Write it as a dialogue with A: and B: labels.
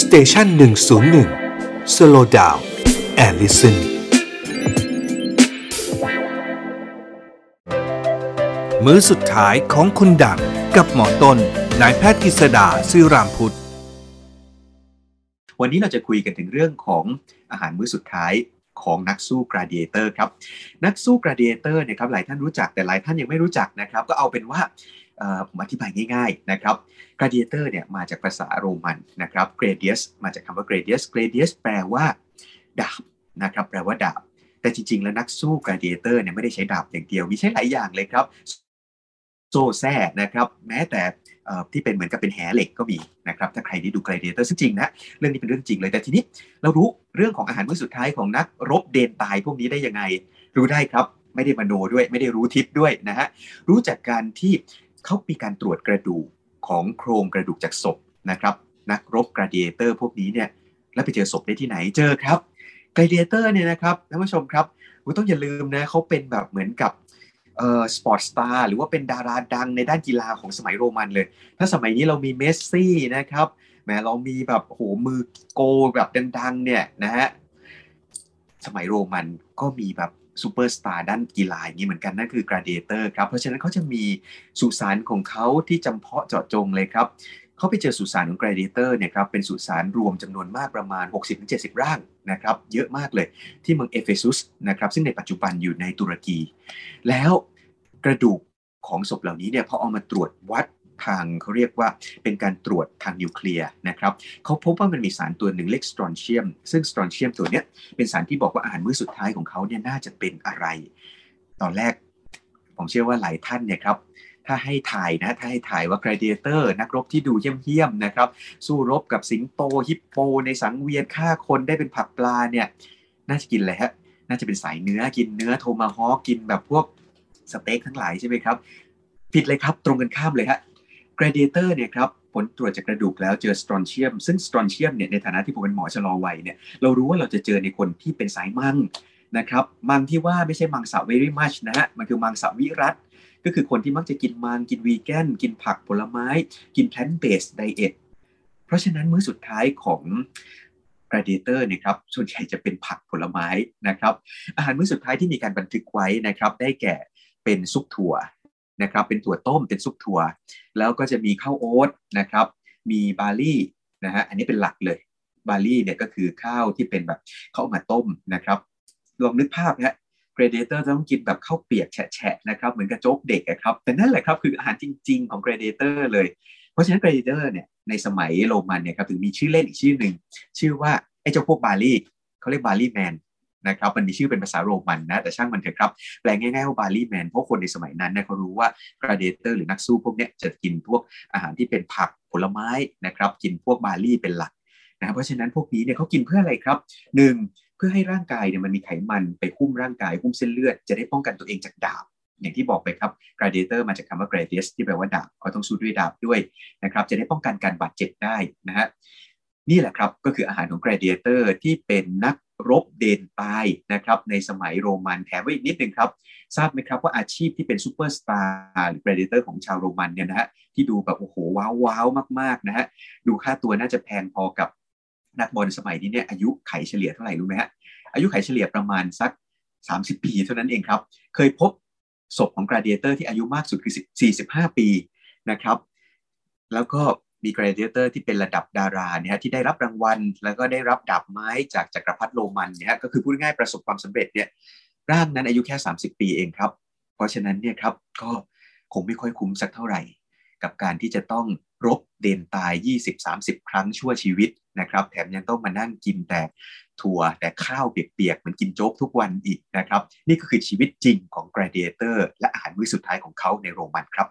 A: station หนึ่งศูนย์หนึ่ง slow down and listen มื้อสุดท้ายของคนดังกับหมอต้นนายแพทย์กิษดาซื่อรามพุทธ
B: วันนี้เราจะคุยกันถึงเรื่องของอาหารมื้อสุดท้าย ของนักสู้ gladiator ครับนักสู้ gladiator เนี่ยครับหลายท่านรู้จักแต่หลายท่านยังไม่รู้จักนะครับก็เอาเป็นว่าผมอธิบายง่ายๆนะครับ gladiator เนี่ยมาจากภาษาโรมันนะครับ gladius มาจากคำว่า gladius gladius แปลว่าดาบนะครับแปลว่าดาบ แต่จริงๆ แล้วนักสู้ gladiator เนี่ยไม่ได้ใช้ดาบอย่างเดียว มีใช้หลายอย่างเลยครับ โซ่แส้นะครับแม้แต่ที่เป็นเหมือนกับเป็นแหเหล็กก็มีนะครับถ้าใครได้ดู Gladiator ซึ่งจริงนะเรื่องนี้เป็นเรื่องจริงเลยแต่ทีนี้เรารู้เรื่องของอาหารมื้อสุดท้ายของนักรบเดนตายพวกนี้ได้ยังไง รู้ได้ครับ ไม่ได้มโนด้วยไม่ได้รู้ทิพย์ด้วยนะฮะรู้จากการที่เขามีการตรวจกระดูกของโครงกระดูกจากศพนะครับนักรบ Gladiator พวกนี้เนี่ยแล้วไปเจอศพได้ที่ไหนเจอครับ Gladiator เนี่ยนะครับท่านผู้ชมครับต้องอย่าลืมนะเขาเป็นแบบเหมือนกับ sport star หรือว่าเป็นดาราดังในด้านกีฬาของสมัยโรมันเลย ถ้าสมัยนี้เรามีเมสซี่นะครับแหมเรามีแบบโหมือโกแบบดังๆเนี่ยนะฮะสมัยโรมันก็มีแบบซูเปอร์สตาร์ด้านกีฬาอย่างนี้เหมือนกันนั่นคือ gladiator ครับ เพราะฉะนั้นเขาจะมีสุสานของเขาที่จำเพาะเจาะจงเลยครับ เขาไปเจอสุสานของ Gladiator เนี่ยครับเป็นสุสานรวมจำนวนมากประมาณ 60-70 ร่างนะครับเยอะมากเลยที่เมืองเอเฟซุสนะครับซึ่งในปัจจุบันอยู่ในตุรกี แล้วกระดูกของศพเหล่านี้เนี่ยพอเอามาตรวจวัดทางเขาเรียกว่าเป็นการตรวจทางนิวเคลียร์นะครับเขาพบว่ามันมีสารตัวหนึ่งเรียกสตรอนเชียม ซึ่งสตรอนเชียมตัวเนี้ยเป็นสารที่บอกว่าอาหารมื้อสุดท้ายของเขาเนี่ยน่าจะเป็นอะไร ตอนแรกผมเชื่อว่าหลายท่านเนี่ยครับ ถ้าให้ถ่ายนะถ้าให้ถ่ายว่า Gladiator นักรบที่ดูเยี่ยมๆนะครับ สู้รบกับสิงโตฮิปโป ในสังเวียนฆ่าคนได้เป็นผักปลาเนี่ยน่าจะกินอะไรฮะน่าจะเป็นสายเนื้อกินเนื้อโทมาฮอกินแบบพวกสเต็กทั้งหลายใช่ไหมครับ ผิดเลยครับตรงกันข้ามเลยฮะ Gladiator เนี่ยครับผลตรวจจากกระดูกแล้วเจอสตรอนเชียม ซึ่งสตรอนเชียมเนี่ยในฐานะที่ผมเป็นหมอชะลอวัยเนี่ยเรารู้ว่าเราจะเจอในคนที่เป็นสายมัง นะครับมังที่ว่าไม่ใช่มังสวิริมัชนะฮะมันคือมังสวิรัติก็คือคนที่มักจะกินมังกินวีแกนกินผักผลไม้ กิน plant-based diet เพราะฉะนั้นมื้อสุดท้ายของ Gladiator เนี่ยครับส่วนใหญ่จะเป็นผักผลไม้นะครับ อาหารมื้อสุดท้ายที่มีการบันทึกไว้นะครับ ได้แก่เป็นซุปถั่วนะครับ เป็นถั่วต้มเป็นซุปถั่ว แล้วก็จะมีข้าวโอ๊ตนะครับ มีบาลี่นะฮะอันนี้เป็นหลักเลยบาลี่เนี่ยก็คือข้าวที่เป็นแบบข้าวมาต้มนะครับ ลองนึกภาพนะฮะ Gladiator จะต้องกินแบบข้าวเปียกแฉะๆนะครับเหมือนกับโจ๊กเด็กอะครับแต่นั่นแหละครับคืออาหารจริง ๆ ของ Gladiator เลย เพราะฉะนั้น Gladiator เนี่ยในสมัยโรมันเนี่ยครับถึงมีชื่อเล่นอีกชื่อหนึ่งชื่อว่าไอ้เจ้าพวกบารีเขาเรียก barley man นะครับมันมีชื่อเป็นภาษาโรมันนะแต่ช่างมันเถอะครับแปลง่ายๆว่า barley man เพราะคนในสมัยนั้นเนี่ยเขารู้ว่า Gladiator หรือนักสู้พวกเนี้ยจะกินพวกอาหารที่เป็นผักผลไม้นะครับกินพวกบารีเป็นหลักนะเพราะฉะนั้นพวกนี้เนี่ยเขากินเพื่ออะไรครับหนึ่ง เพื่อให้ร่างกายเนี่ยมันมีไขมันไปหุ้มร่างกายหุ้มเส้นเลือด จะได้ป้องกันตัวเองจากดาบ อย่างที่บอกไปครับ gladiator มาจากคำว่า gladius ที่แปลว่าดาบเขาต้องสู้ด้วยดาบด้วยนะครับ จะได้ป้องกันการบาดเจ็บได้นะฮะนี่แหละครับก็คืออาหารของ gladiator ที่เป็นนักรบเดนตายนะครับในสมัยโรมันแถมไว้อีกนิดนึงครับทราบไหมครับว่าอาชีพที่เป็นซูเปอร์สตาร์หรือ gladiator ของชาวโรมันเนี่ยนะฮะที่ดูแบบโอ้โหว้าวว้าวมากๆนะฮะดูค่าตัวน่าจะแพงพอกับ นักบอลสมัยนี้เนี่ยอายุขัยเฉลี่ยเท่าไหร่รู้ไหมฮะอายุขัยเฉลี่ยประมาณสัก 30 ปีเท่านั้นเองครับ เคยพบศพของ gladiator ที่อายุมากสุดคือ 45 ปีนะครับ แล้วก็มี gladiator ที่เป็นระดับดาราเนี่ยที่ได้รับรางวัล แล้วก็ได้รับดาบไม้จากจักรพรรดิโรมันเนี่ยก็คือพูดง่ายประสบความสำเร็จเนี่ยร่างนั้นอายุแค่ 30 ปีเองครับ เพราะฉะนั้นเนี่ยครับก็คงไม่ค่อยคุ้มสักเท่าไหร่ กับการที่จะต้อง รบเดนตาย 20-30 ครั้งชั่วชีวิตนะครับ แถมยังต้องมานั่งกินแต่ถั่วแต่ข้าวเปียกๆเหมือนกินโจ๊กทุกวันอีกนะครับ นี่ก็คือชีวิตจริงของแกรเดเตอร์และอาหารมื้อสุดท้ายของเขาในโรมันครับ